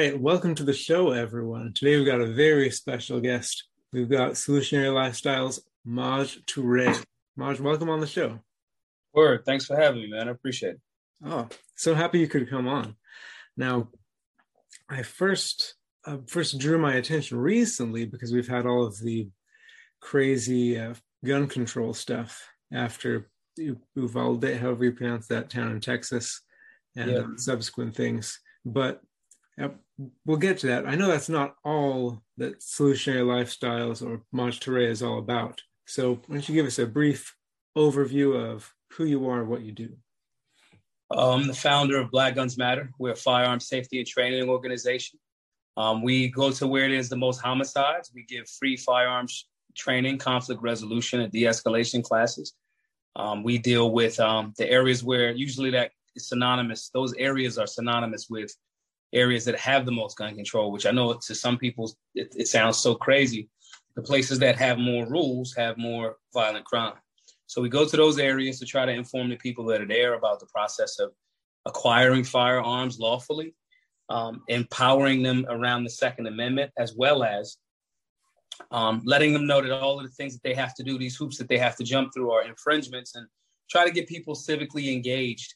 right, welcome to the show, everyone. Today we've got a very special guest. We've got Solutionary Lifestyles, Maj Toure. Maj, welcome on the show. Word, thanks for having me, man. I appreciate it. Oh, so happy you could come on. Now, I first uh, first drew my attention recently because we've had all of the crazy uh, gun control stuff after Uvalde, however you pronounce that town in Texas, and yeah. um, subsequent things. But uh, we'll get to that. I know that's not all that Solutionary Lifestyles or Toure is all about. So why don't you give us a brief overview of who you are and what you do? I'm the founder of Black Guns Matter. We're a firearm safety and training organization. Um, we go to where it is the most homicides. We give free firearms training, conflict resolution, and de-escalation classes. Um, we deal with um, the areas where usually that is synonymous. Those areas are synonymous with areas that have the most gun control, which I know to some people it, it sounds so crazy. The places that have more rules have more violent crime. So we go to those areas to try to inform the people that are there about the process of acquiring firearms lawfully, um, empowering them around the Second Amendment, as well as um, letting them know that all of the things that they have to do, these hoops that they have to jump through, are infringements, and try to get people civically engaged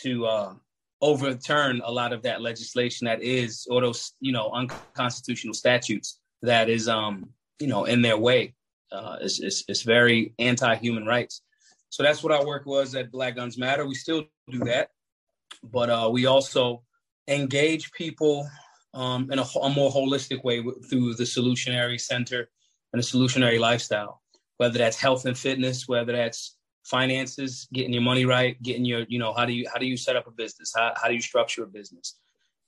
to uh, overturn a lot of that legislation that is, or those you know unconstitutional statutes that is, um, you know, in their way. Uh, it's, it's, it's very anti-human rights. So that's what our work was at Black Guns Matter. We still do that, but uh, we also engage people um, in a, a, more holistic way through the Solutionary Center and the Solutionary Lifestyle, whether that's health and fitness, whether that's finances, getting your money right, getting your, you know, how do you how do you set up a business? How, how do you structure a business?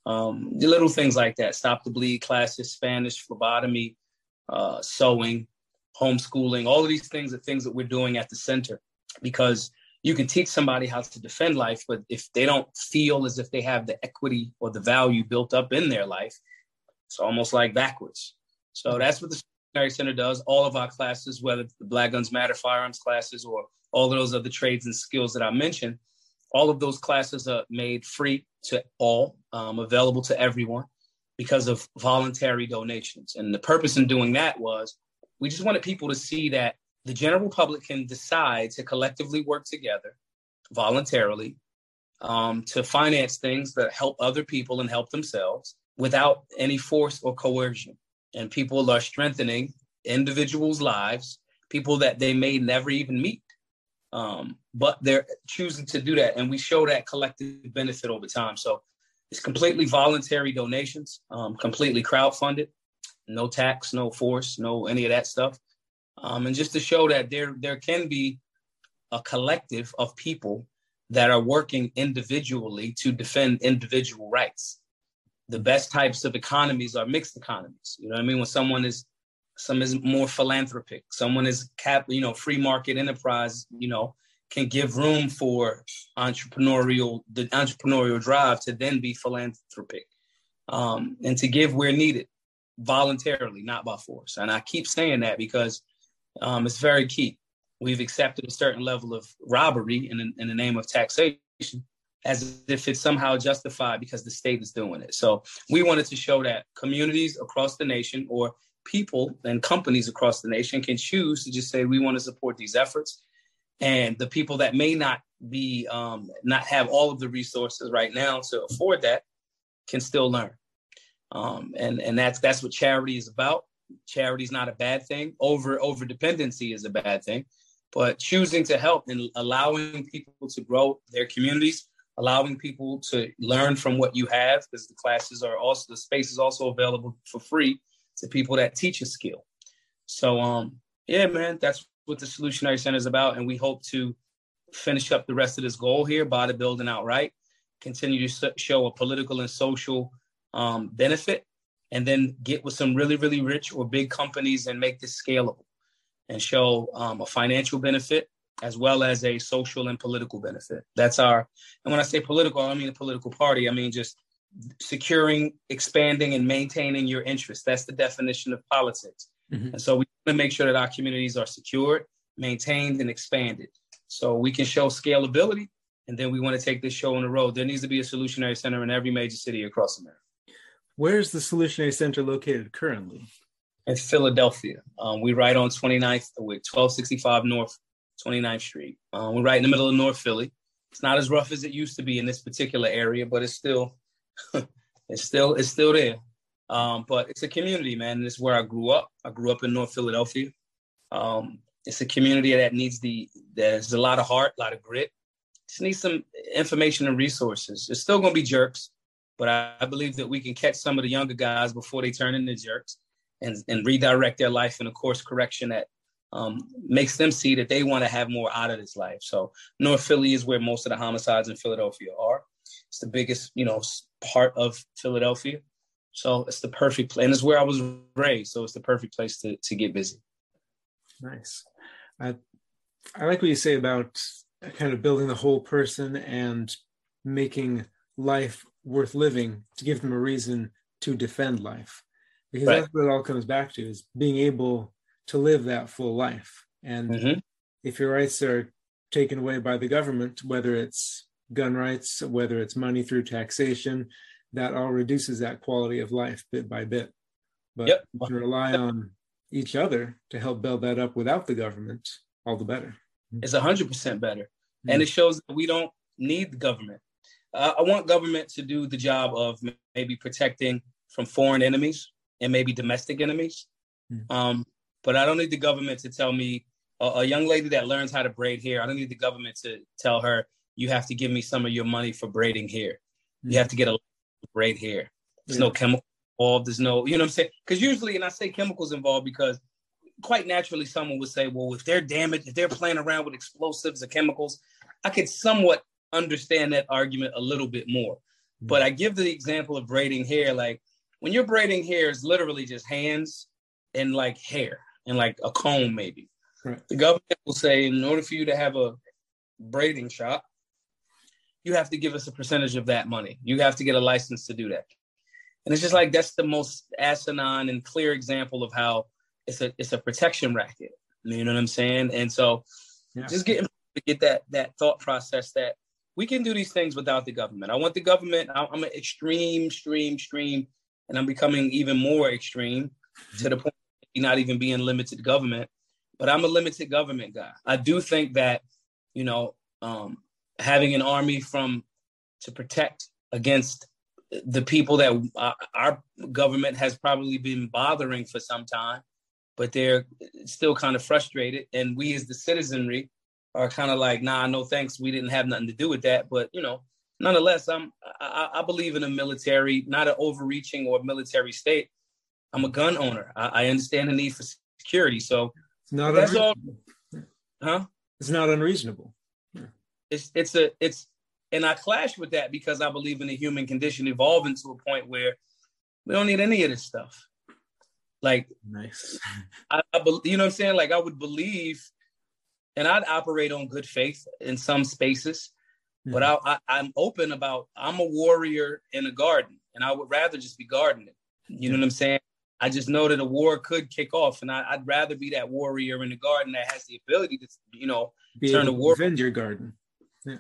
Um, the little things like that, stop the bleed classes, Spanish, phlebotomy, uh, sewing, homeschooling, all of these things are things that we're doing at the center because you can teach somebody how to defend life, but if they don't feel as if they have the equity or the value built up in their life, it's almost like backwards. So that's what the Center does. All of our classes, whether the Black Guns Matter firearms classes or all of those other trades and skills that I mentioned, all of those classes are made free to all, um, available to everyone because of voluntary donations. And the purpose in doing that was we just wanted people to see that the general public can decide to collectively work together voluntarily um, to finance things that help other people and help themselves without any force or coercion. And people are strengthening individuals' lives, people that they may never even meet. Um, but they're choosing to do that. And we show that collective benefit over time. So it's completely voluntary donations, um, completely crowdfunded no tax, no force, no any of that stuff. Um, and just to show that there there can be a collective of people that are working individually to defend individual rights. The best types of economies are mixed economies. You know what I mean? When someone is some is more philanthropic, someone is cap, you know, free market enterprise, you know, can give room for entrepreneurial the entrepreneurial drive to then be philanthropic um, and to give where needed voluntarily, not by force. And I keep saying that because um, it's very key. We've accepted a certain level of robbery in, in the name of taxation as if it's somehow justified because the state is doing it. So we wanted to show that communities across the nation or people and companies across the nation can choose to just say we want to support these efforts and the people that may not be um, not have all of the resources right now to afford that can still learn um, and and that's that's what charity is about. Charity is not a bad thing. Over over dependency is a bad thing, but choosing to help and allowing people to grow their communities, allowing people to learn from what you have, because the classes are also the space is also available for free to people that teach a skill. So um yeah, man, that's what the Solutionary Center is about, and we hope to finish up the rest of this goal here, bodybuilding outright, continue to show a political and social um, benefit and then get with some really, really rich or big companies and make this scalable and show um, a financial benefit as well as a social and political benefit. That's our, and when I say political, I don't mean a political party. I mean just securing, expanding, and maintaining your interests. That's the definition of politics. Mm-hmm. And so we want to make sure that our communities are secured, maintained, and expanded. So we can show scalability, and then we want to take this show on the road. There needs to be a solutionary center in every major city across America. Where's the Solutionary Center located currently? In Philadelphia. Um, we right on 29th, with 1265 North 29th Street. Um, we're right in the middle of North Philly. It's not as rough as it used to be in this particular area, but it's still, it's still, it's still there. Um, but it's a community, man. It's where I grew up. I grew up in North Philadelphia. Um, it's a community that needs the there's a lot of heart, a lot of grit. Just needs some information and resources. It's still gonna be jerks, but I, I believe that we can catch some of the younger guys before they turn into jerks and, and redirect their life in a course correction that um, makes them see that they want to have more out of this life. So North Philly is where most of the homicides in Philadelphia are. It's the biggest, you know, part of Philadelphia. So it's the perfect place, and it's where I was raised. So it's the perfect place to to get busy. Nice. I I like what you say about kind of building the whole person and making life worth living to give them a reason to defend life, because right. that's what it all comes back to: is being able to live that full life. And mm-hmm. if your rights are taken away by the government, whether it's gun rights, whether it's money through taxation, that all reduces that quality of life bit by bit. But yep. to rely on each other to help build that up without the government, all the better. It's a hundred percent better, mm-hmm. and it shows that we don't need the government. Uh, I want government to do the job of maybe protecting from foreign enemies and maybe domestic enemies. Mm-hmm. Um, but I don't need the government to tell me a, a, young lady that learns how to braid hair. I don't need the government to tell her you have to give me some of your money for braiding hair. Mm-hmm. You have to get a braid hair. There's yeah. no chemical involved. There's no, you know what I'm saying? Because usually, and I say chemicals involved because quite naturally, someone would say, well, if they're damaged, if they're playing around with explosives or chemicals, I could somewhat understand that argument a little bit more. Mm-hmm. But I give the example of braiding hair. Like when you're braiding hair, it's literally just hands and like hair and like a comb, maybe. Right. The government will say, in order for you to have a braiding shop, you have to give us a percentage of that money. You have to get a license to do that. And it's just like that's the most asinine and clear example of how it's a it's a protection racket. You know what I'm saying? And so yeah. just getting to get that that thought process that we can do these things without the government. I want the government. I'm an extreme, extreme, extreme, and I'm becoming even more extreme to the point of not even being limited government. But I'm a limited government guy. I do think that you know um, having an army from to protect against the people that uh, our government has probably been bothering for some time, but they're still kind of frustrated. And we as the citizenry are kind of like, nah, no thanks. We didn't have nothing to do with that. But you know, nonetheless, I'm I, I believe in a military, not an overreaching or military state. I'm a gun owner. I, I understand the need for security. So it's not that's all. Huh? It's not unreasonable. It's it's a it's and I clash with that because I believe in the human condition evolving to a point where we don't need any of this stuff. Like, nice. I, I you know what I'm saying? Like, I would believe, and I'd operate on good faith in some spaces, mm-hmm. but I, I, am open about. I'm a warrior in a garden, and I would rather just be gardening. You know what I'm saying? I just know that a war could kick off, and I, would rather be that warrior in the garden that has the ability to, you know, be turn a war. Defend your garden.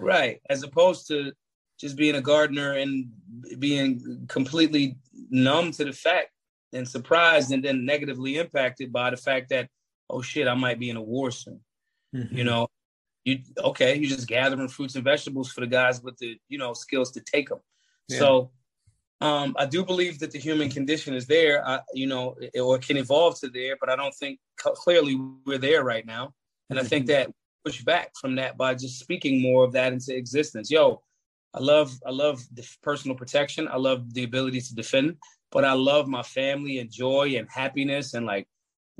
Right. As opposed to just being a gardener and being completely numb to the fact and surprised and then negatively impacted by the fact that, oh shit, I might be in a war soon. Mm-hmm. You know, you okay, you're just gathering fruits and vegetables for the guys with the, you know, skills to take them. Yeah. So um, I do believe that the human condition is there, I, you know, or can evolve to there, but I don't think clearly we're there right now. And I think mm-hmm. that push back from that by just speaking more of that into existence. Yo, I love I love the personal protection. I love the ability to defend, but I love my family and joy and happiness and like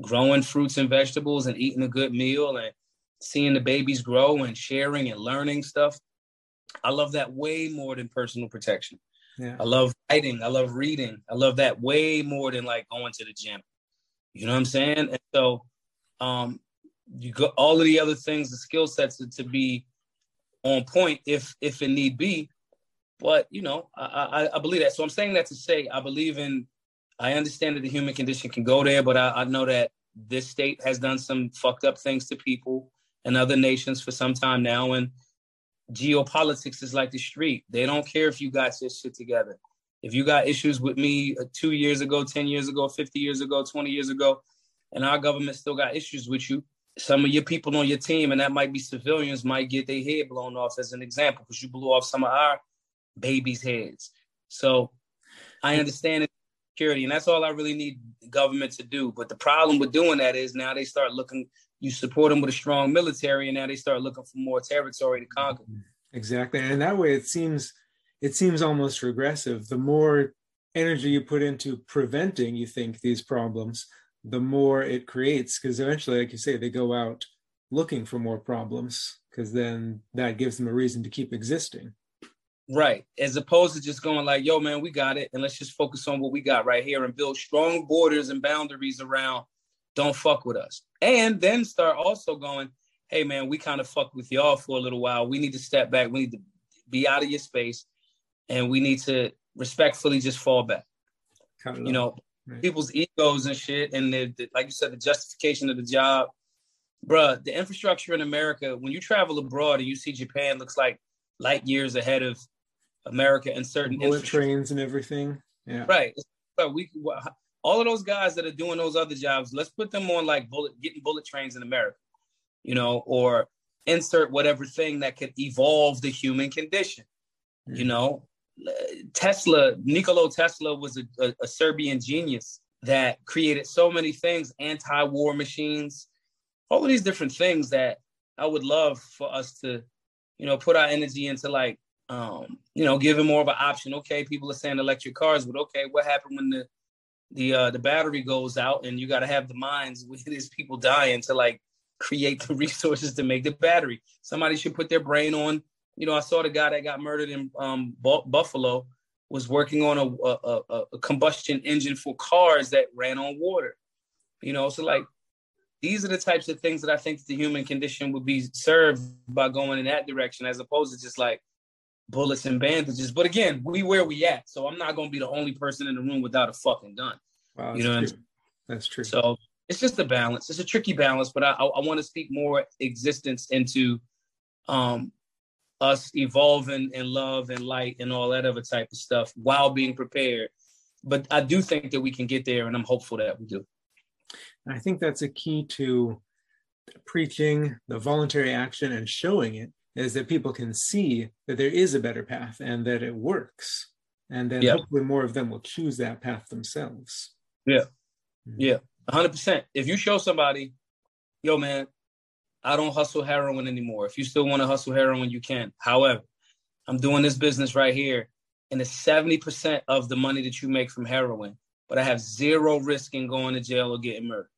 growing fruits and vegetables and eating a good meal and seeing the babies grow and sharing and learning stuff. I love that way more than personal protection. Yeah. I love writing. I love reading. I love that way more than like going to the gym. You know what I'm saying? And so um, you got all of the other things, the skill sets to, to be on point if if it need be. But you know, I, I, I believe that. So I'm saying that to say I believe in. I understand that the human condition can go there, but I, I know that this state has done some fucked up things to people and other nations for some time now, and geopolitics is like the street. They don't care if you got your shit together. If you got issues with me uh, two years ago, 10 years ago, 50 years ago, 20 years ago, and our government still got issues with you, some of your people on your team, and that might be civilians, might get their head blown off as an example, because you blew off some of our babies' heads. So I understand security, and that's all I really need government to do. But the problem with doing that is now they start looking, you support them with a strong military, and now they start looking for more territory to conquer. Exactly. And that way it seems it seems almost regressive. The more energy you put into preventing, you think, these problems, the more it creates. Because eventually, like you say, they go out looking for more problems because then that gives them a reason to keep existing. Right. As opposed to just going like, yo, man, we got it. And let's just focus on what we got right here and build strong borders and boundaries around don't fuck with us. And then start also going, hey, man, we kind of fucked with y'all for a little while. We need to step back. We need to be out of your space and we need to respectfully just fall back. You know, right. people's egos and shit, and the, the, like you said, the justification of the job, bruh. The infrastructure in America, when you travel abroad and you see Japan looks like light years ahead of America and certain bullet trains and everything. Yeah, right. So we all of those guys that are doing those other jobs, let's put them on like bullet getting bullet trains in America, you know, or insert whatever thing that could evolve the human condition. Mm. You know, Tesla, Nikola Tesla was a, a, a Serbian genius that created so many things, anti-war machines, all of these different things that I would love for us to, you know, put our energy into like, um, you know, giving more of an option. Okay, people are saying electric cars, but okay, what happened when the the uh, the battery goes out and you got to have the mines with these people dying to like create the resources to make the battery. Somebody should put their brain on you know, I saw the guy that got murdered in um, Buffalo was working on a, a, a, combustion engine for cars that ran on water. You know, so like these are the types of things that I think the human condition would be served by going in that direction, as opposed to just like bullets and bandages. But again, we where we at, so I'm not gonna be the only person in the room without a fucking gun. Wow, you know, true. that's true. So it's just a balance. It's a tricky balance, but I, I, I want to speak more existence into um, us evolving in love and light and all that other type of stuff while being prepared. But I do think that we can get there, and I'm hopeful that we do. I think that's a key to preaching the voluntary action and showing it is that people can see that there is a better path and that it works. And then yeah. hopefully more of them will choose that path themselves. Yeah. Mm-hmm. Yeah. 100%. If you show somebody, yo, man, I don't hustle heroin anymore. If you still want to hustle heroin, you can. However, I'm doing this business right here, and it's 70% of the money that you make from heroin, but I have zero risk in going to jail or getting murdered.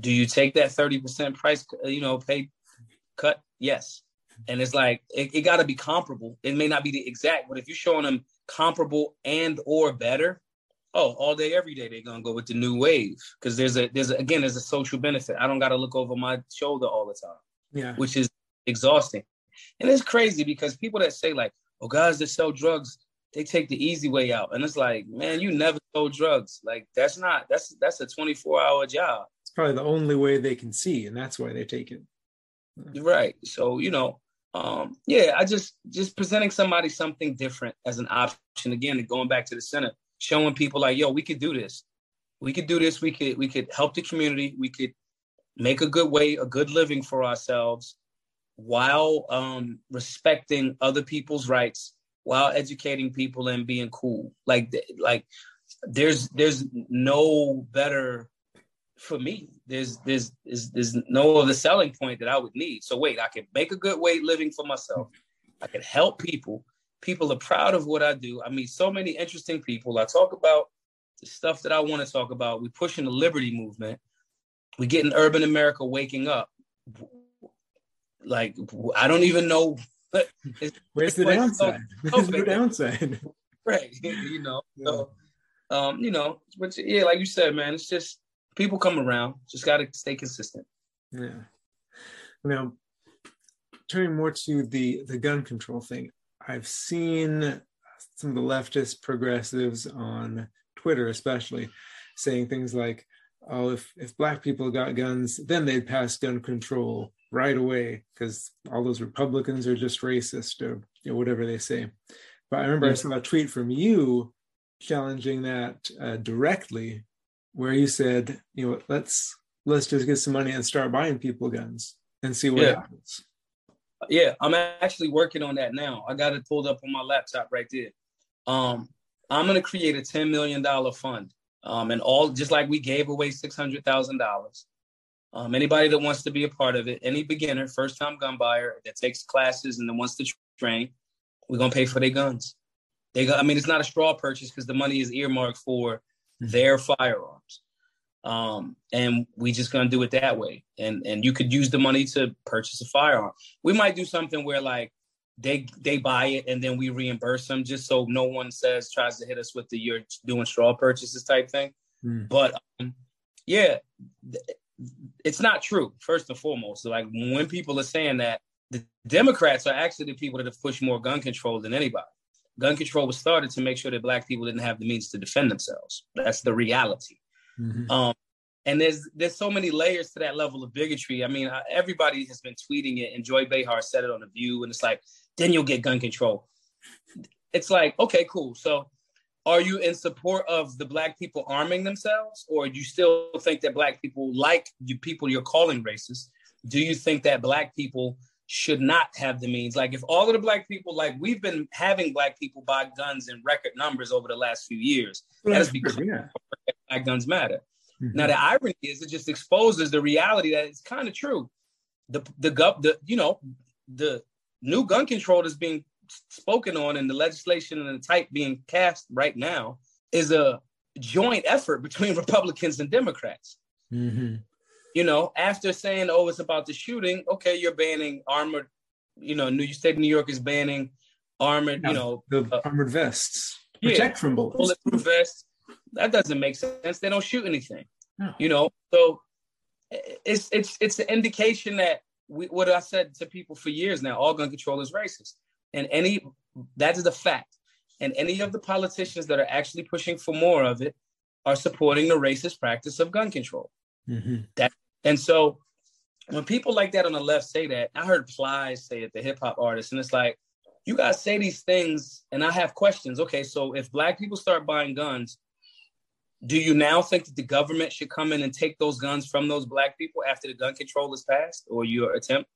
Do you take that 30% price, uh, you know, pay cut? Yes. And it's like it, it got to be comparable. It may not be the exact, but if you're showing them comparable and or better, oh, all day, every day they're gonna go with the new wave because there's a there's a, again there's a social benefit. I don't got to look over my shoulder all the time yeah, which is exhausting. And it's crazy because people that say like, "Oh, guys that sell drugs, they take the easy way out," and it's like, man, you never sold drugs. Like that's not that's that's a twenty four hour job. It's probably the only way they can see, and that's why they take it. Right. So you know, um, yeah, I just just presenting somebody something different as an option again, and going back to the center, showing people like, yo, we could do this. We could do this. We could we could help the community. We could make a good way, a good living for ourselves while um, respecting other people's rights, while educating people and being cool. Like, like there's there's no better for me. There's there's there's, there's no other selling point that I would need. So wait, I can make a good way living for myself. I can help people. People are proud of what I do. I meet so many interesting people. I talk about the stuff that I want to talk about. We're pushing the liberty movement we get in urban America waking up. Like I don't even know. Where's the downside? Where's the downside? Right. You know. Yeah. So, um, you know, but yeah, like you said, man, it's just people come around. Just got to stay consistent. Yeah. Now, turning more to the the gun control thing, I've seen some of the leftist progressives on Twitter, especially, saying things like, oh, if, if black people got guns, then they'd pass gun control right away because all those Republicans are just racist or you know, whatever they say. But I remember yeah. I saw a tweet from you challenging that uh, directly, where you said, you know, let's let's just get some money and start buying people guns and see what yeah. happens. Yeah, I'm actually working on that now. I got it pulled up on my laptop right there. Um, I'm going to create a $10 million fund. Um, and all just like we gave away $600,000. Um, anybody that wants to be a part of it, any beginner, first time gun buyer that takes classes and then wants to train, we're going to pay for their guns. They go, I mean, it's not a straw purchase because the money is earmarked for mm-hmm. their firearms. Um, and we just gonna do it that way. And and you could use the money to purchase a firearm. We might do something where like they they buy it and then we reimburse them just so no one says tries to hit us with the you're doing straw purchases type thing. Mm. But um, yeah, it's not true. First and foremost, like when people are saying that, the Democrats are actually the people that have pushed more gun control than anybody. Gun control was started to make sure that black people didn't have the means to defend themselves. That's the reality. Mm-hmm. Um, and there's there's so many layers to that level of bigotry. I mean, everybody has been tweeting it, and Joy Behar said it on the View, and it's like, then you'll get gun control. It's like, okay, cool. So, are you in support of the black people arming themselves, or do you still think that black people, like you people you're calling racist, do you think that black people should not have the means? Like, if all of the black people, like we've been having black people buy guns in record numbers over the last few years, that is because yeah. Black Guns Matter. Mm-hmm. Now the irony is it just exposes the reality that it's kind of true. The the gov the you know the new gun control that's being spoken on and the legislation and the type being cast right now is a joint effort between Republicans and Democrats. Mm-hmm. You know, after saying, "Oh, it's about the shooting," okay, you're banning armored. You know, New State of New York is banning armored. you know, the uh, armored vests protect yeah, from bullets. Bulletproof vests. That doesn't make sense. They don't shoot anything. No. You know, so it's it's it's an indication that we, what I said to people for years now, all gun control is racist. And any that is a fact. And any of the politicians that are actually pushing for more of it are supporting the racist practice of gun control. Mm-hmm. That and so when people like that on the left say that, I heard Plies say it, the hip hop artist, and it's like, you guys say these things, and I have questions. Okay, so if black people start buying guns, do you now think that the government should come in and take those guns from those black people after the gun control is passed or your attempt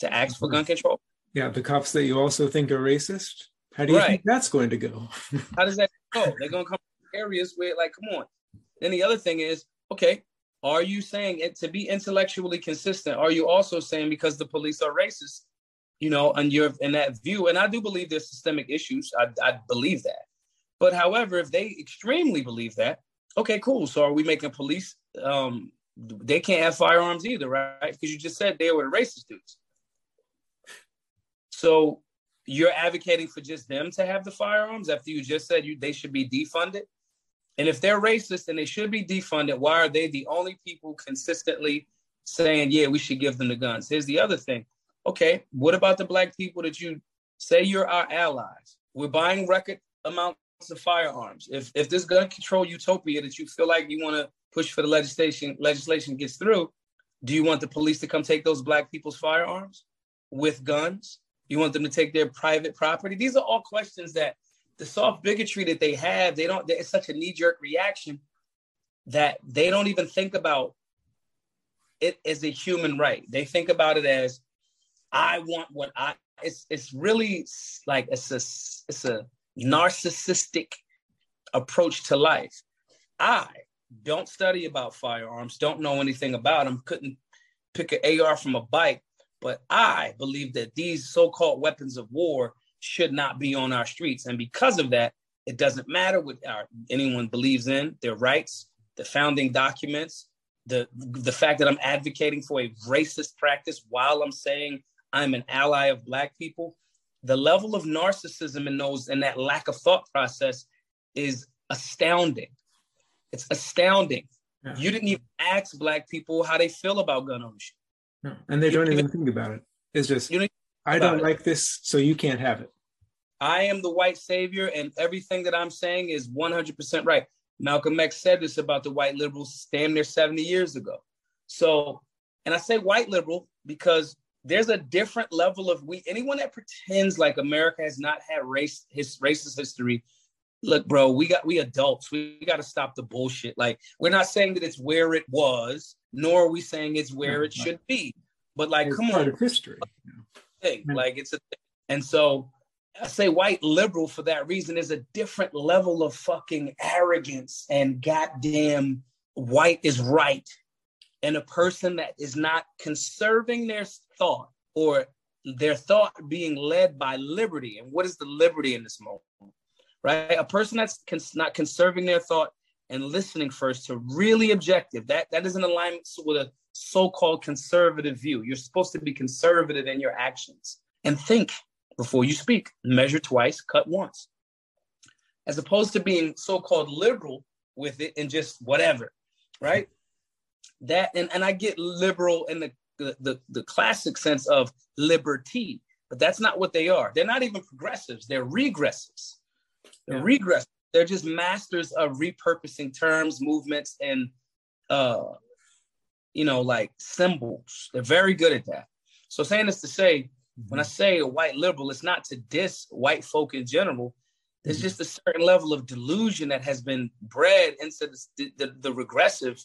to ask for gun control? Yeah, the cops that you also think are racist. How do you right. think that's going to go? How does that go? They're going to come areas where, like, come on. Then the other thing is, okay, are you saying it to be intellectually consistent? Are you also saying because the police are racist, you know, and you're in that view? And I do believe there's systemic issues. I, I believe that. But however, if they extremely believe that, Okay, cool. So are we making police? Um, they can't have firearms either, right? Because you just said they were the racist dudes. So you're advocating for just them to have the firearms after you just said you they should be defunded. And if they're racist and they should be defunded, why are they the only people consistently saying, yeah, we should give them the guns? Here's the other thing. Okay, what about the black people that you say you're our allies? We're buying record amount of firearms. If if this gun control utopia that you feel like you want to push for the legislation legislation gets through, do you want the police to come take those black people's firearms with guns? You want them to take their private property? These are all questions that the soft bigotry that they have, they don't. It's such a knee jerk reaction that they don't even think about it as a human right. They think about it as I want what I. It's it's really like it's a it's a narcissistic approach to life. I don't study about firearms, don't know anything about them, couldn't pick an AR from a bike, but I believe that these so called weapons of war should not be on our streets. And because of that, it doesn't matter what our, anyone believes in, their rights, the founding documents, the, the fact that I'm advocating for a racist practice while I'm saying I'm an ally of Black people the level of narcissism in those and that lack of thought process is astounding. It's astounding. Yeah. You didn't even ask black people how they feel about gun ownership. No, and they you don't even, even think about it. It's just I don't it. like this, so you can't have it. I am the white savior, and everything that I'm saying is 100% right. Malcolm X said this about the white liberals damn near 70 years ago. So, and I say white liberal because there's a different level of we anyone that pretends like America has not had race his racist history look, bro, we got we adults. We, got to stop the bullshit. Like, we're not saying that it's where it was, nor are we saying it's where it should be. But like, It's come on, history. thing. Like it's a thing. And so I say white liberal for that reason is a different level of fucking arrogance and goddamn white is right. And a person that is not conserving their thought or their thought being led by liberty. And what is the liberty in this moment? Right? A person that's cons- not conserving their thought and listening first to really objective. That that is in alignment with a so-called conservative view. You're supposed to be conservative in your actions and think before you speak. Measure twice, cut once. As opposed to being so-called liberal with it and just whatever, right? That and, and I get liberal in the, the the the classic sense of liberty, but that's not what they are. They're not even progressives, they're regressives. They're Yeah. regressive. They're just masters of repurposing terms, movements, and uh you know, like symbols. They're very good at that. So saying this to say, when I say a white liberal, it's not to diss white folk in general. There's Mhm. just a certain level of delusion that has been bred into the, the, the regressive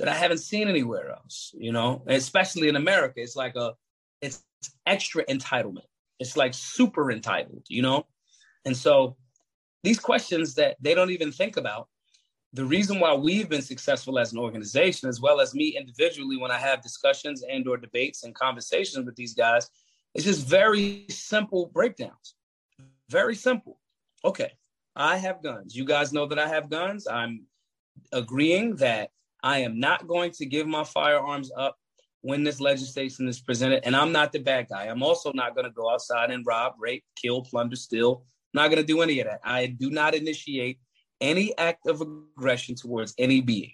that I haven't seen anywhere else, you know, especially in America. It's like a, it's extra entitlement. It's like super entitled, you know? And so these questions that they don't even think about, the reason why we've been successful as an organization, as well as me individually, when I have discussions and or debates and conversations with these guys, it's just very simple breakdowns. Very simple. Okay, I have guns. You guys know that I have guns. I'm agreeing that I am not going to give my firearms up when this legislation is presented. And I'm not the bad guy. I'm also not going to go outside and rob, rape, kill, plunder, steal. I'm not going to do any of that. I do not initiate any act of aggression towards any being.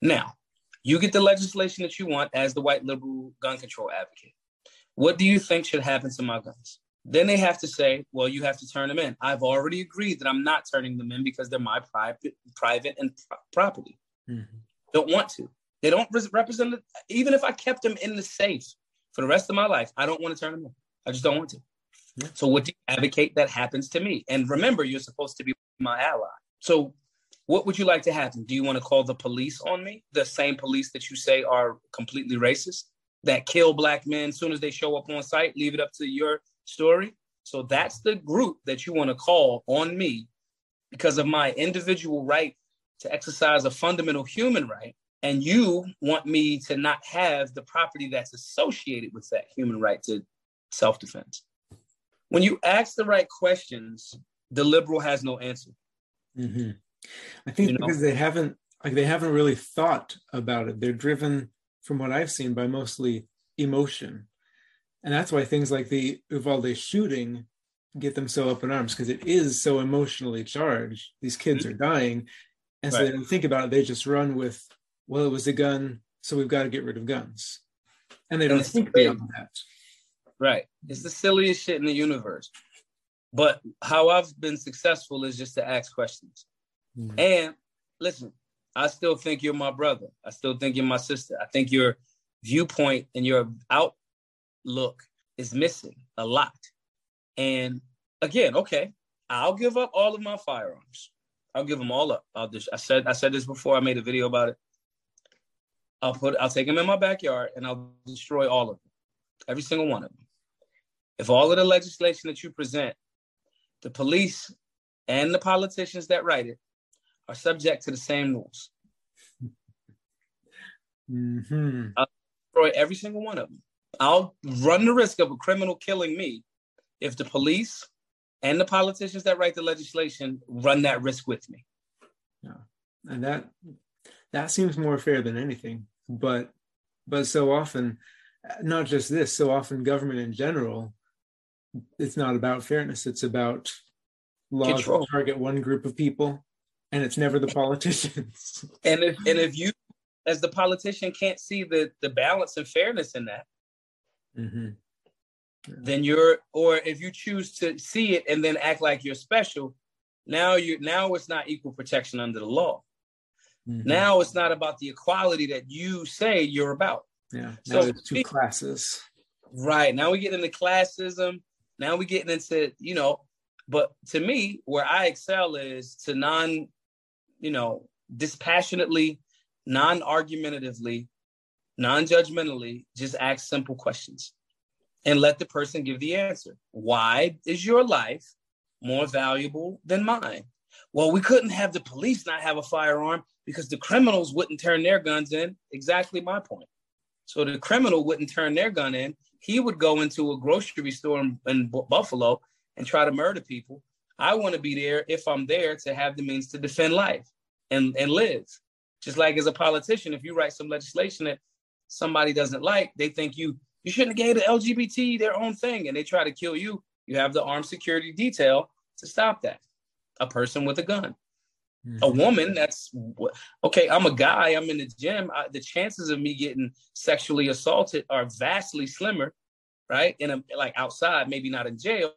Now, you get the legislation that you want as the white liberal gun control advocate. What do you think should happen to my guns? Then they have to say, well, you have to turn them in. I've already agreed that I'm not turning them in because they're my private, private and pro- property. Mhm. Don't want to. They don't res- represent it. Even if I kept them in the safe for the rest of my life, I don't want to turn them in. I just don't want to. Yeah. So what do you advocate that happens to me? And remember, you're supposed to be my ally. So what would you like to happen? Do you want to call the police on me? The same police that you say are completely racist, that kill black men as soon as they show up on site, leave it up to your story. So that's the group that you want to call on me because of my individual right to exercise a fundamental human right. And you want me to not have the property that's associated with that human right to self defense. When you ask the right questions, the liberal has no answer. Mhm. I think You know? because they haven't like they haven't really thought about it. They're driven, from what I've seen, by mostly emotion, and that's why things like the Uvalde shooting get them so up in arms because it is so emotionally charged. These kids are dying, and so they don't think about it. They just run with, "Well, it was a gun, so we've got to get rid of guns," and they don't think beyond that. Right. It's the silliest shit in the universe. But how I've been successful is just to ask questions. Mhm. And listen, I still think you're my brother. I still think you're my sister. I think your viewpoint and your outlook is missing a lot. And again, okay, I'll give up all of my firearms. I'll give them all up. I'll just I said I said this before. I made a video about it. I'll put I'll take them in my backyard and I'll destroy all of them. Every single one of them. If all of the legislation that you present, the police and the politicians that write it are subject to the same rules. Mhm. Destroy every single one of them. I'll run the risk of a criminal killing me if the police and the politicians that write the legislation run that risk with me. Yeah, and that that seems more fair than anything but but so often not just this so often government in general it's not about fairness it's about laws Control. that target one group of people and it's never the politicians And if and if you as the politician can't see the the balance and fairness in that, Mhm. Then you're or if you choose to see it and then act like you're special, now you now it's not equal protection under the law. Mhm. Now it's not about the equality that you say you're about. yeah so- now there's two classes Right. Now we get into classism. Now we getting into, you know, But to me, where I excel is to non, you know, dispassionately, non-argumentatively, non-judgmentally, just ask simple questions and let the person give the answer. Why is your life more valuable than mine? Well, we couldn't have the police not have a firearm because the criminals wouldn't turn their guns in. Exactly my point. So the criminal wouldn't turn their gun in. He would go into a grocery store in, in Buffalo and try to murder people. I want to be there if I'm there to have the means to defend life and, and live. Just like as a politician, if you write some legislation that somebody doesn't like, they think you you shouldn't have gave the LGBT their own thing and they try to kill you. You have the armed security detail to stop that. A person with a gun. Mm-hmm. A woman that's okay. I'm a guy. I'm in the gym. I, the chances of me getting sexually assaulted are vastly slimmer, right? In a like outside, maybe not in jail,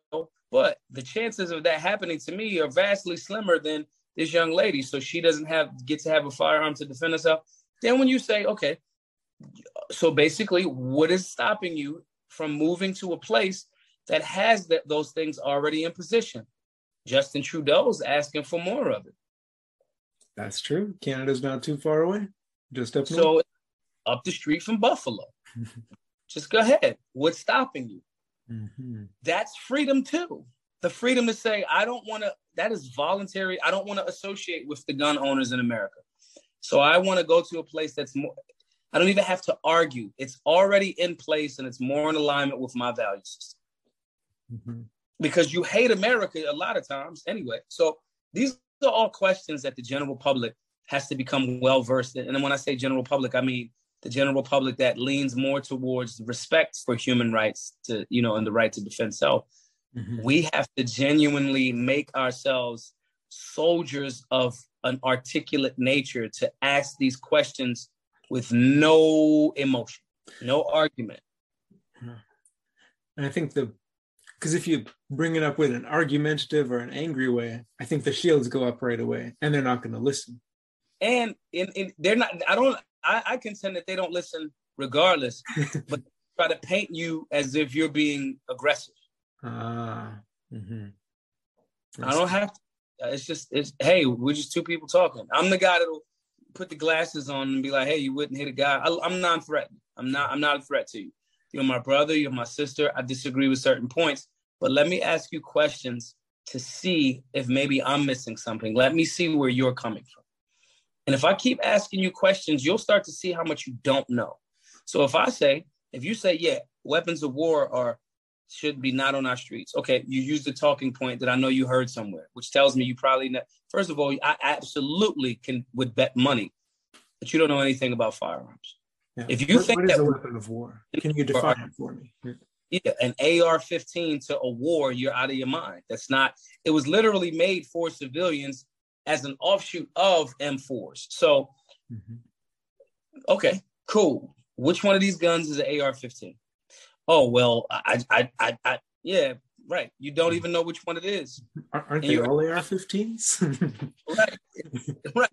but the chances of that happening to me are vastly slimmer than this young lady. So she doesn't have get to have a firearm to defend herself. Then when you say, okay, so basically, what is stopping you from moving to a place that has that those things already in position? Justin Trudeau's asking for more of it. That's true. Canada's not too far away. Just up north. So up the street from Buffalo. Just go ahead. What's stopping you? Mm-hmm. That's freedom too. The freedom to say, I don't want to, that is voluntary. I don't want to associate with the gun owners in America. So I want to go to a place that's more, I don't even have to argue. It's already in place and it's more in alignment with my value system. Mm-hmm. Because you hate America a lot of times anyway. So these are all questions that the general public has to become well versed in. And when I say general public, I mean the general public that leans more towards respect for human rights to, you know, and the right to defend self. Mm-hmm. We have to genuinely make ourselves soldiers of an articulate nature to ask these questions with no emotion, no argument. And I think the because if you bring it up with an argumentative or an angry way, I think the shields go up right away, and they're not going to listen. And in, in they're not. I don't. I, I contend that they don't listen regardless, but try to paint you as if you're being aggressive. Ah. Mm-hmm. I don't have to. It's just it's hey, we're just two people talking. I'm the guy that'll put the glasses on and be like, hey, you wouldn't hit a guy. I, am non-threatening. I'm not. I'm not a threat to you. You're my brother. You're my sister. I disagree with certain points, but let me ask you questions to see if maybe I'm missing something. Let me see where you're coming from. And if I keep asking you questions, you'll start to see how much you don't know. So if I say, if you say, yeah, weapons of war are should be not on our streets. Okay, you use the talking point that I know you heard somewhere, which tells me you probably know. First of all, I absolutely can would bet money that you don't know anything about firearms. Yeah. If you what, think what is that, a weapon of war? Can you define it for me? Yeah, an AR-15 to a war, you're out of your mind. That's not. It was literally made for civilians as an offshoot of M4s. So, mm-hmm. okay, cool. Which one of these guns is an AR-15? Oh well, I, I, I, I yeah, right. You don't even know which one it is. Aren't they all AR-15s? right, right.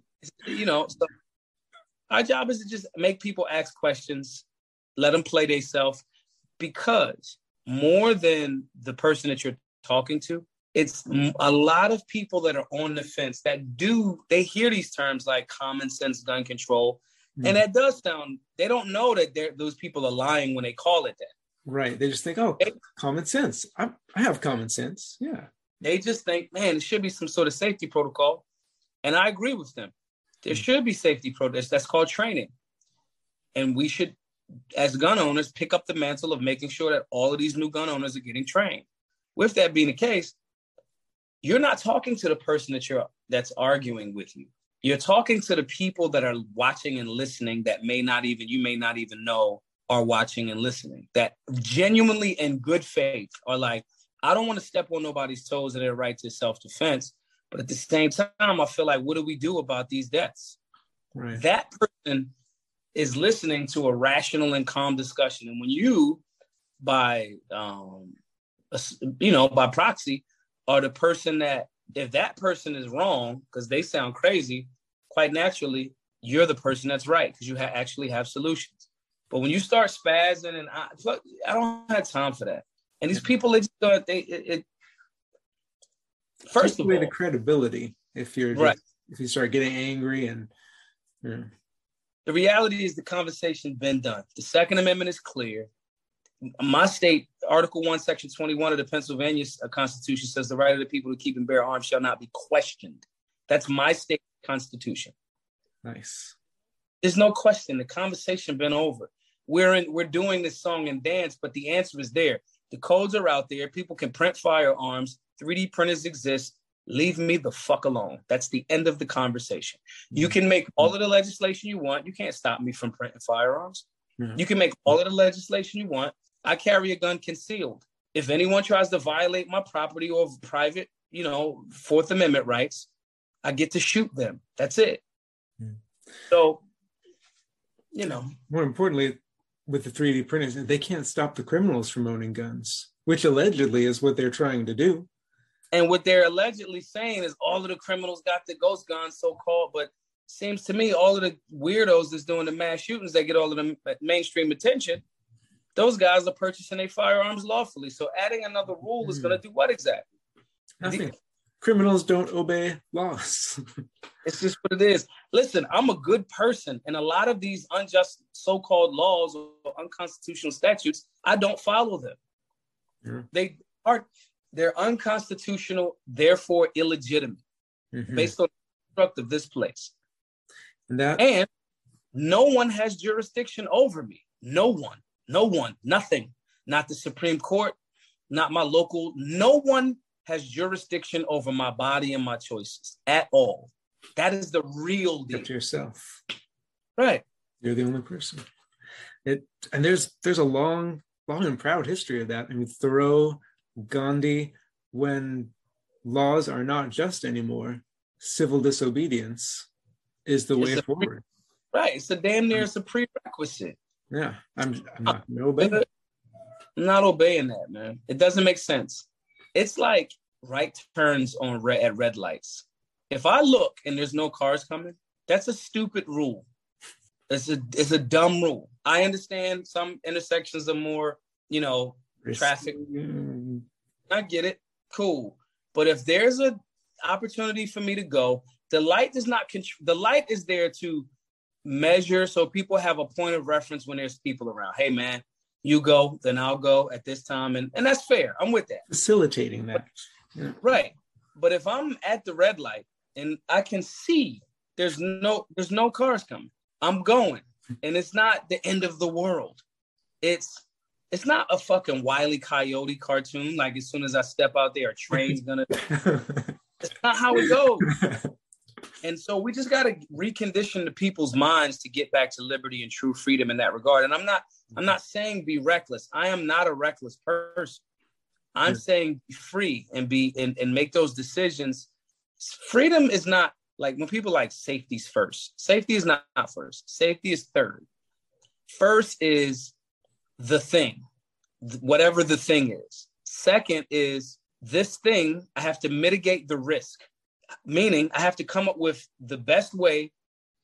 You know, so our job is to just make people ask questions, let them play themselves, because more than the person that you're talking to, it's a lot of people that are on the fence that do they hear these terms like common sense gun control mm. and that does sound they don't know that those people are lying when they call it that Right. They just think, oh, common sense. I, I have common sense. Yeah. They just think, man, it should be some sort of safety protocol. And I agree with them. There mm-hmm. should be safety protocols. That's called training. And we should, as gun owners, pick up the mantle of making sure that all of these new gun owners are getting trained. With that being the case, you're not talking to the person that you're that's arguing with you. You're talking to the people that are watching and listening that may not even you may not even know are watching and listening that genuinely in good faith are like, I don't want to step on nobody's toes in their right to self defense. But at the same time, I feel like, what do we do about these deaths? Right. That person is listening to a rational and calm discussion. And when you, by, um, you know, by proxy, are the person that, if that person is wrong, because they sound crazy, quite naturally, you're the person that's right because you ha- actually have solutions. But when you start spazzing and I, I don't have time for that. And these people, they just don't, they, it, it First of all, the credibility. If you're just, Right. if you start getting angry and yeah. the reality is the conversation's been done. The Second Amendment is clear. My state, Article 1, Section 21 of the Pennsylvania uh, Constitution says the right of the people to keep and bear arms shall not be questioned. That's my state constitution. nice. There's no question. The conversation been over. We're in we're doing this song and dance, but the answer is there. The codes are out there. People can print firearms. 3D printers exist. Leave me the fuck alone. That's the end of the conversation. You mm-hmm. can make all mm-hmm. of the legislation you want. You can't stop me from printing firearms. Yeah. You can make all of the legislation you want. I carry a gun concealed. If anyone tries to violate my property or private, you know, Fourth Amendment rights, I get to shoot them. That's it. Hmm. So, you know, More importantly, with the 3D printers, they can't stop the criminals from owning guns, which allegedly is what they're trying to do. And what they're allegedly saying is all of the criminals got the ghost guns, so called. But seems to me all of the weirdos that's doing the mass shootings that get all of the mainstream attention, those guys are purchasing their firearms lawfully. So adding another rule is going to hmm. do what exactly? Nothing. Criminals don't obey laws. It's just what it is. Listen, I'm a good person, and a lot of these unjust so-called laws unconstitutional statutes, I don't follow them. They are they're unconstitutional, therefore illegitimate, Mhm. based on the construct of this place. And that And no one has jurisdiction over me. No one, no one, nothing. Not the Supreme Court, not my local. No one has jurisdiction over my body and my choices at all. That is the real deal. to yourself. Right. You're the only person. It and there's there's a long, long and proud history of that. I mean, Thoreau, Gandhi, when laws are not just anymore, civil disobedience is the way It's a- forward. Right. It's a damn near hmm. it's a prerequisite. Yeah, I'm, I'm not no obeying. I'm not obeying that, man. It doesn't make sense. It's like right turns on red at red lights. If I look and there's no cars coming, that's a stupid rule. It's a it's a dumb rule. I understand some intersections are more, you know, traffic. Mm, I get it. Cool. But if there's a opportunity for me to go, the light does not control. The light is there to measure so people have a point of reference when there's people around. Hey, man, you go, then I'll go at this time, and and that's fair. I'm with that. Facilitating that. Right. But if I'm at the red light and I can see there's no there's no cars coming, I'm going. And it's not the end of the world. It's it's not a fucking wily coyote cartoon. Like as soon as I step out there, a train's gonna it's not how it goes. And so we just gotta recondition the people's minds to get back to liberty and true freedom in that regard. And I'm not I'm not saying be reckless. I am not a reckless person. I'm saying be free and be and, and make those decisions. Freedom is not like when people like safety's first. Safety is not, not first. Safety is third. First is the thing, whatever the thing is. Second is this thing, I have to mitigate the risk, meaning I have to come up with the best way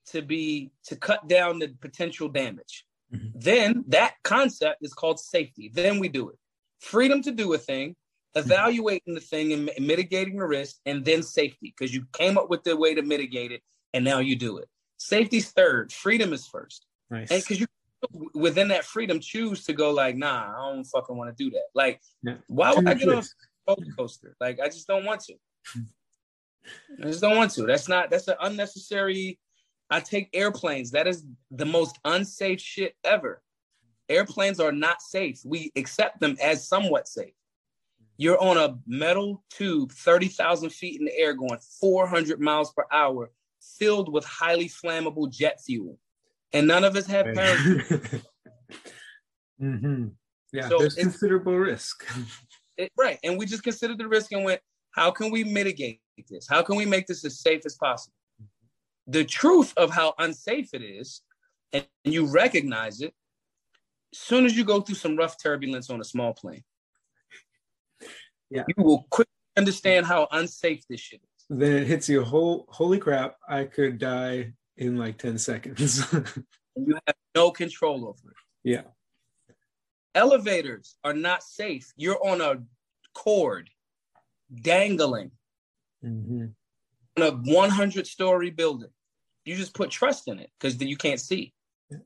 to be to cut down the potential damage. Mhm. Then that concept is called safety. Then we do it. Freedom to do a thing, evaluating the thing and mitigating the risk, and then safety because you came up with the way to mitigate it, and now you do it. Safety's third. Freedom is first, nice. and because you within that freedom choose to go like, nah, I don't fucking want to do that. Like, Yeah. why would I get on a roller coaster? Like, I just don't want to. I just don't want to. That's not. That's an unnecessary. I take airplanes. That is the most unsafe shit ever. Airplanes are not safe. We accept them as somewhat safe. You're on a metal tube, 30,000 feet in the air, going 400 miles per hour, filled with highly flammable jet fuel. And none of us have parachutes. hmm Yeah, So there's considerable risk. It- right. And we just considered the risk and went, how can we mitigate this? How can we make this as safe as possible? The truth of how unsafe it is, and you recognize it, as soon as you go through some rough turbulence on a small plane, Yeah. you will quickly understand how unsafe this shit is. then it hits you whole holy crap, I could die in like 10 seconds. You have no control over it. yeah. Elevators are not safe. You're on a cord dangling. Mm-hmm. a 100 story building, you just put trust in it because then you can't see. Yeah.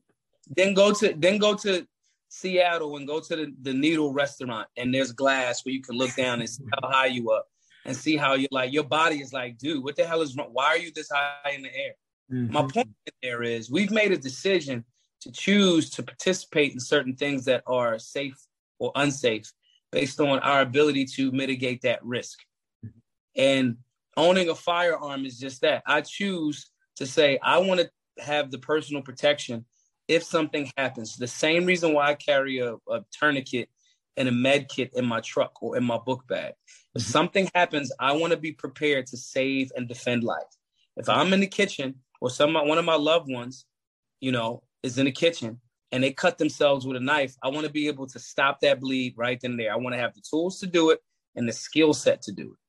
Then go to then go to Seattle and go to the, the Needle restaurant and there's glass where you can look down and see how high you up and see how you like your body is like, dude, what the hell is wrong? Why are you this high in the air? Mm-hmm. My point there is we've made a decision to choose to participate in certain things that are safe or unsafe based on our ability to mitigate that risk. Mm-hmm. And owning a firearm is just that. I choose to say, I want to have the personal protection if something happens. The same reason why I carry a, a tourniquet and a med kit in my truck or in my book bag. If mm-hmm. something happens, I want to be prepared to save and defend life. If I'm in the kitchen or some one of my loved ones, you know, is in the kitchen and they cut themselves with a knife, I want to be able to stop that bleed right then and there. I want to have the tools to do it and the skill set to do it.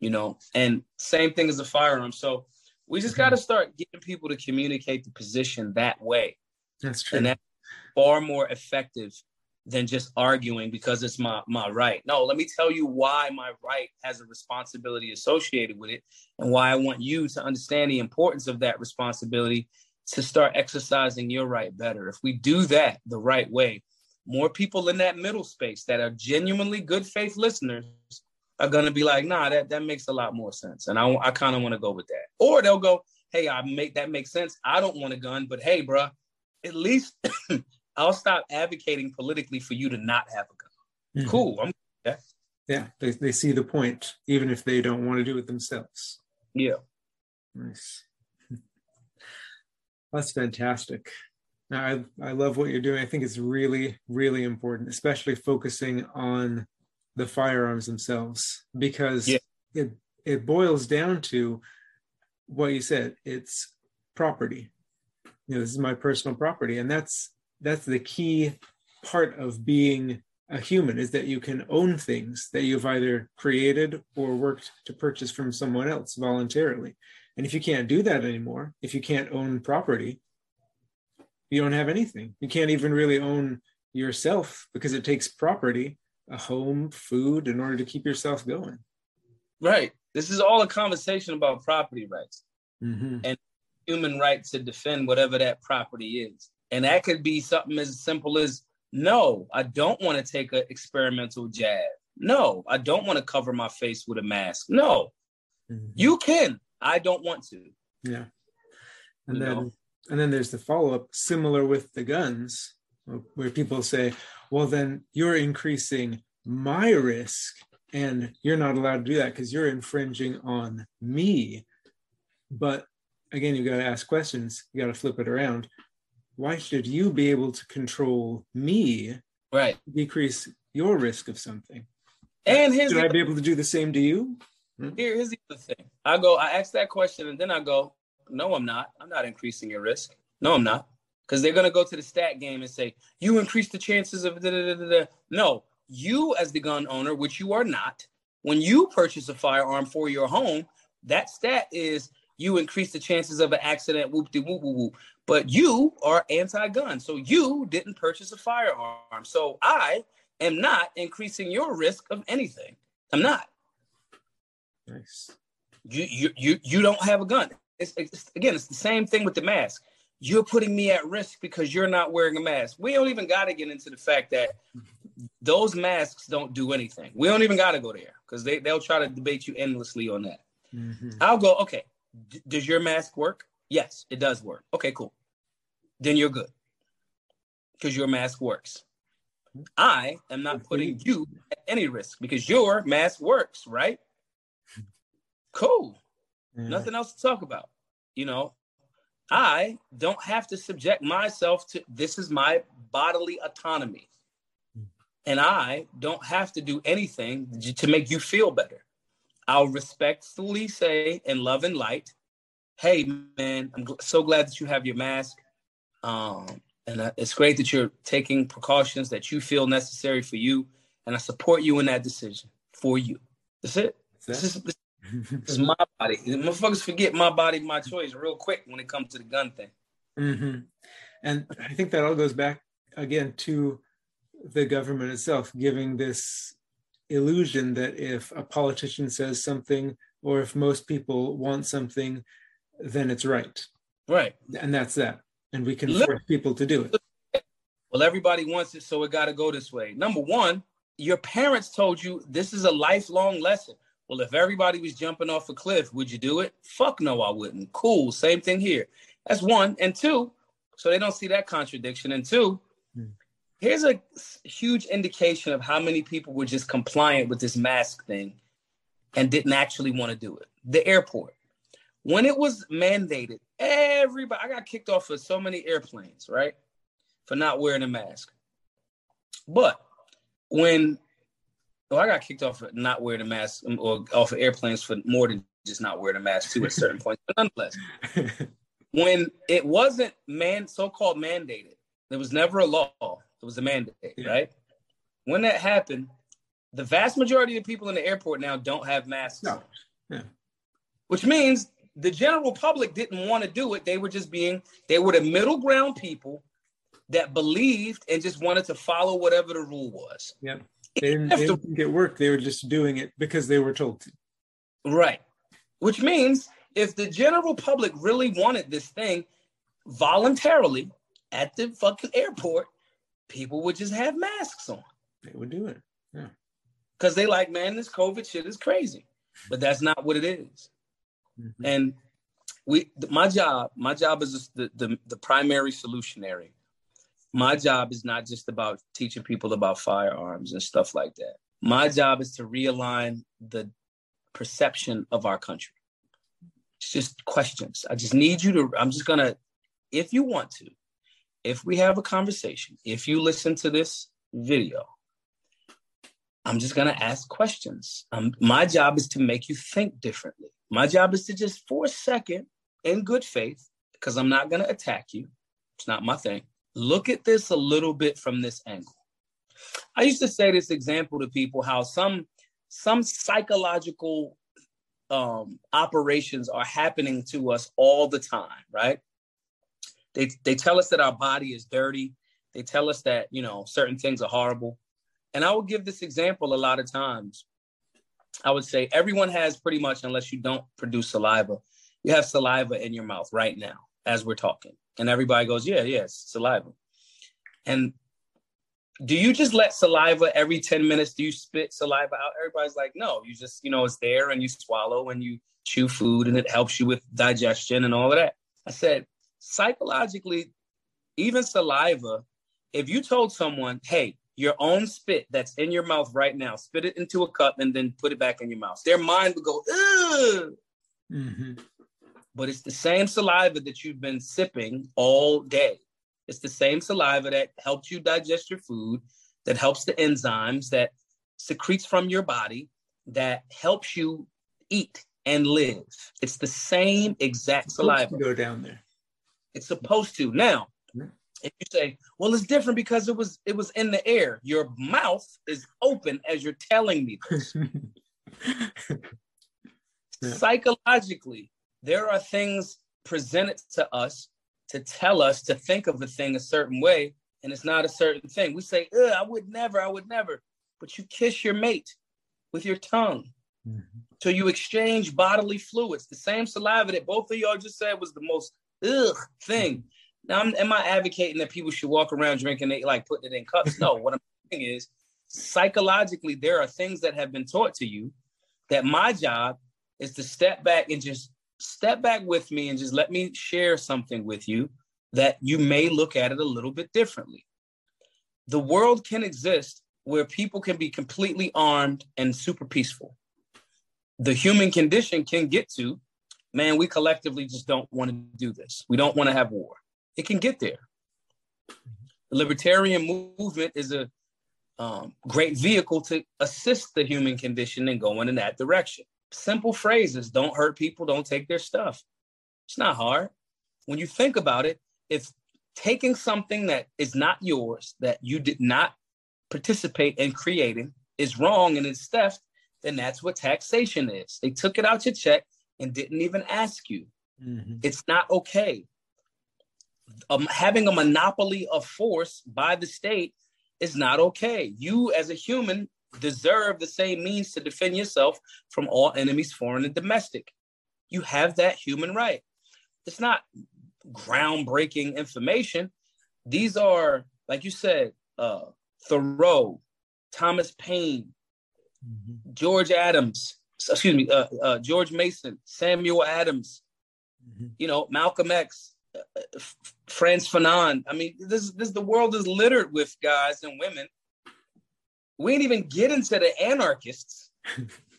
You know, and same thing as a firearm. So we just mm-hmm. got to start getting people to communicate the position that way. That's true. And that's far more effective than just arguing because it's my my right. No, let me tell you why my right has a responsibility associated with it and why I want you to understand the importance of that responsibility to start exercising your right better. If we do that the right way, more people in that middle space that are genuinely good faith listeners are going to be like, nah, that, that makes a lot more sense. And I, I kind of want to go with that. Or they'll go, hey, I make that makes sense. I don't want a gun, but hey, bro, at least I'll stop advocating politically for you to not have a gun. Mm-hmm. Cool. I'm, yeah. Yeah. They, they see the point, even if they don't want to do it themselves. Yeah. Nice. That's fantastic. I, I love what you're doing. I think it's really, really important, especially focusing on the firearms themselves because yeah. it it boils down to what you said it's property. You know this is my personal property and that's that's the key part of being a human is that you can own things that you've either created or worked to purchase from someone else voluntarily. And if you can't do that anymore if you can't own property you don't have anything. You can't even really own yourself because it takes property a home, food in order to keep yourself going. Right. This is all a conversation about property rights mm-hmm. and human right to defend whatever that property is. And that could be something as simple as no, I don't want to take an experimental jab. No, I don't want to cover my face with a mask. No, mm-hmm. you can. I don't want to. Yeah. And you then know? and then there's the follow-up similar with the guns where people say, well, then you're increasing my risk and you're not allowed to do that because you're infringing on me. But again, you've got to ask questions, you got to flip it around. Why should you be able to control me? Right. Decrease your risk of something. And here's should I be able to do the same to you? Hmm? Here's the other thing. I go, I ask that question, and then I go, no, I'm not. I'm not increasing your risk. No, I'm not because they're going to go to the stat game and say you increase the chances of da, da, da, no you as the gun owner which you are not when you purchase a firearm for your home that stat is you increase the chances of an accident whoop de whoop whoop whoop. But you are anti-gun so you didn't purchase a firearm. So i am not increasing your risk of anything. I'm not. Nice. You you you, you don't have a gun. It's, it's again it's the same thing with the mask you're putting me at risk because you're not wearing a mask. We don't even got to get into the fact that those masks don't do anything. We don't even got to go there because they, they'll try to debate you endlessly on that. Mm-hmm. I'll go, okay, D- does your mask work? Yes, it does work. Okay, cool. Then you're good because your mask works. I am not putting you at any risk because your mask works, right? Cool. Nothing else to talk about. You know, I don't have to subject myself to this is my bodily autonomy. And I don't have to do anything to make you feel better. I'll respectfully say in love and light, hey, man, I'm so glad that you have your mask. Um, and uh, it's great that you're taking precautions that you feel necessary for you. And I support you in that decision for you. That's it. That's this, is, this it's my body. Motherfuckers forget my body, my choice real quick when it comes to the gun thing. Mm-hmm. And I think that all goes back again to the government itself giving this illusion that if a politician says something or if most people want something, then it's right. Right. And that's that. And we can Look, force people to do it. Well, everybody wants it, so it got to go this way. Number one, your parents told you this is a lifelong lesson. Well, if everybody was jumping off a cliff, would you do it? Fuck no, I wouldn't. Cool. Same thing here. That's one. And two, so they don't see that contradiction. And two, hmm. here's a huge indication of how many people were just compliant with this mask thing and didn't actually want to do it. The airport. When it was mandated, everybody, I got kicked off of so many airplanes, right? For not wearing a mask. But when well, I got kicked off for not wearing a mask um, or off of airplanes for more than just not wearing a mask too at certain points. But nonetheless, when it wasn't man so-called mandated, there was never a law. It was a mandate, yeah. right? When that happened, the vast majority of people in the airport now don't have masks. No. Yeah. Which means the general public didn't want to do it. They were just being, they were the middle ground people that believed and just wanted to follow whatever the rule was. Yeah. They didn't, they didn't get work. They were just doing it because they were told to. Right. Which means if the general public really wanted this thing voluntarily at the fucking airport, people would just have masks on. They would do it. Yeah. Because they like, man, this COVID shit is crazy. But that's not what it is. Mm-hmm. And we my job, my job is the, the the primary solutionary my job is not just about teaching people about firearms and stuff like that. My job is to realign the perception of our country. It's just questions. I just need you to, I'm just going to, if you want to, if we have a conversation, if you listen to this video, I'm just going to ask questions. Um, my job is to make you think differently. My job is to just for a second, in good faith, because I'm not going to attack you. It's not my thing look at this a little bit from this angle. I used to say this example to people how some some psychological um, operations are happening to us all the time, right? They they tell us that our body is dirty. They tell us that you know certain things are horrible, and I will give this example a lot of times. I would say everyone has pretty much, unless you don't produce saliva, you have saliva in your mouth right now as we're talking. And everybody goes, yeah, yes, saliva. And do you just let saliva every 10 minutes? Do you spit saliva out? Everybody's like, no, you just, you know, it's there and you swallow and you chew food and it helps you with digestion and all of that. I said, psychologically, even saliva, if you told someone, hey, your own spit that's in your mouth right now, spit it into a cup and then put it back in your mouth, their mind would go, ugh. Mm-hmm but it's the same saliva that you've been sipping all day. It's the same saliva that helps you digest your food, that helps the enzymes, that secretes from your body, that helps you eat and live. It's the same exact saliva. go down there. It's supposed to. Now, if you say, "Well, it's different because it was it was in the air," your mouth is open as you're telling me this. yeah. Psychologically, there are things presented to us to tell us to think of a thing a certain way, and it's not a certain thing. We say, I would never, I would never. But you kiss your mate with your tongue. Mm-hmm. So you exchange bodily fluids. The same saliva that both of y'all just said was the most ugh thing. Mm-hmm. Now, I'm, am I advocating that people should walk around drinking it, like putting it in cups? No. what I'm saying is, psychologically, there are things that have been taught to you that my job is to step back and just step back with me and just let me share something with you that you may look at it a little bit differently. The world can exist where people can be completely armed and super peaceful. The human condition can get to, man, we collectively just don't want to do this. We don't want to have war. It can get there. The libertarian movement is a um, great vehicle to assist the human condition in going in that direction simple phrases don't hurt people, don't take their stuff. It's not hard. When you think about it, if taking something that is not yours, that you did not participate in creating, is wrong and it's theft, then that's what taxation is. They took it out your check and didn't even ask you. Mm-hmm. It's not okay. Um, having a monopoly of force by the state is not okay. You, as a human, deserve the same means to defend yourself from all enemies, foreign and domestic. You have that human right. It's not groundbreaking information. These are, like you said, uh, Thoreau, Thomas Paine, mm-hmm. George Adams, excuse me, uh, uh, George Mason, Samuel Adams, mm-hmm. you know, Malcolm X, uh, uh Frantz Fanon. I mean, this this the world is littered with guys and women. We ain't even get into the anarchists.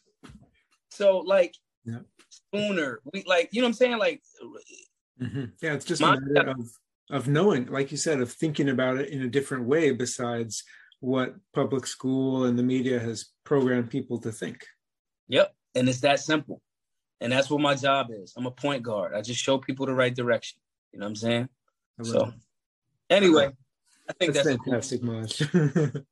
so like yeah. Spooner, we like, you know what I'm saying? Like mm-hmm. yeah, it's just my, a matter of of knowing, like you said, of thinking about it in a different way besides what public school and the media has programmed people to think. Yep. And it's that simple. And that's what my job is. I'm a point guard. I just show people the right direction. You know what I'm saying? So, anyway, I think that's, that's fantastic, cool. Maj.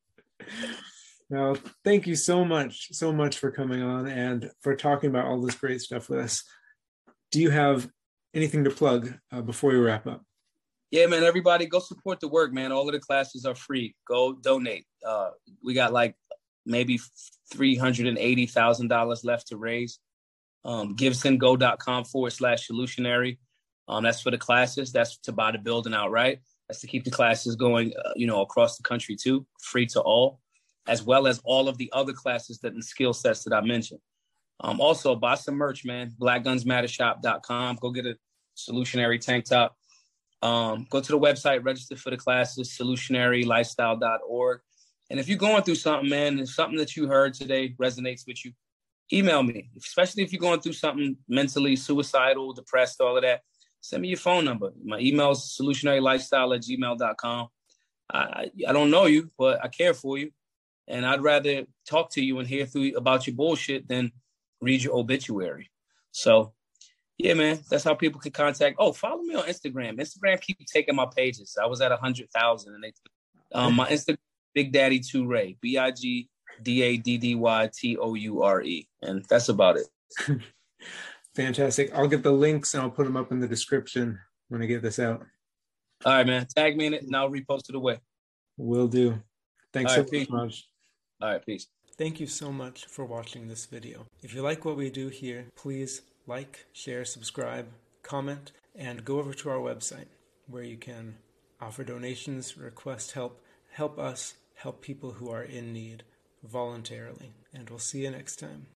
now, thank you so much, so much for coming on and for talking about all this great stuff with us. Do you have anything to plug uh, before we wrap up? yeah, man, everybody go support the work, man. All of the classes are free. Go donate. Uh, we got like maybe $380,000 left to raise. Um, givesendgo.com forward slash solutionary. Um, that's for the classes. That's to buy the building outright. That's to keep the classes going, uh, you know, across the country too, free to all, as well as all of the other classes that and skill sets that I mentioned. Um, also, buy some merch, man. BlackGunsMatterShop.com. Go get a solutionary tank top um, go to the website, register for the classes, solutionarylifestyle.org. And if you're going through something, man, and something that you heard today resonates with you, email me, especially if you're going through something mentally suicidal, depressed, all of that. Send me your phone number. My email is solutionarylifestyle at gmail.com. I, I don't know you, but I care for you. And I'd rather talk to you and hear through about your bullshit than read your obituary. So yeah, man, that's how people can contact. Oh, follow me on Instagram. Instagram keep taking my pages. I was at a hundred thousand, and they um my Instagram Big Daddy Two Toure B I G D A D D Y T O U R E, and that's about it. Fantastic. I'll get the links and I'll put them up in the description when I get this out. All right, man. Tag me in it, and I'll repost it away. Will do. Thanks All so right, much. All right, peace. Thank you so much for watching this video. If you like what we do here, please like, share, subscribe, comment, and go over to our website where you can offer donations, request help, help us help people who are in need voluntarily. And we'll see you next time.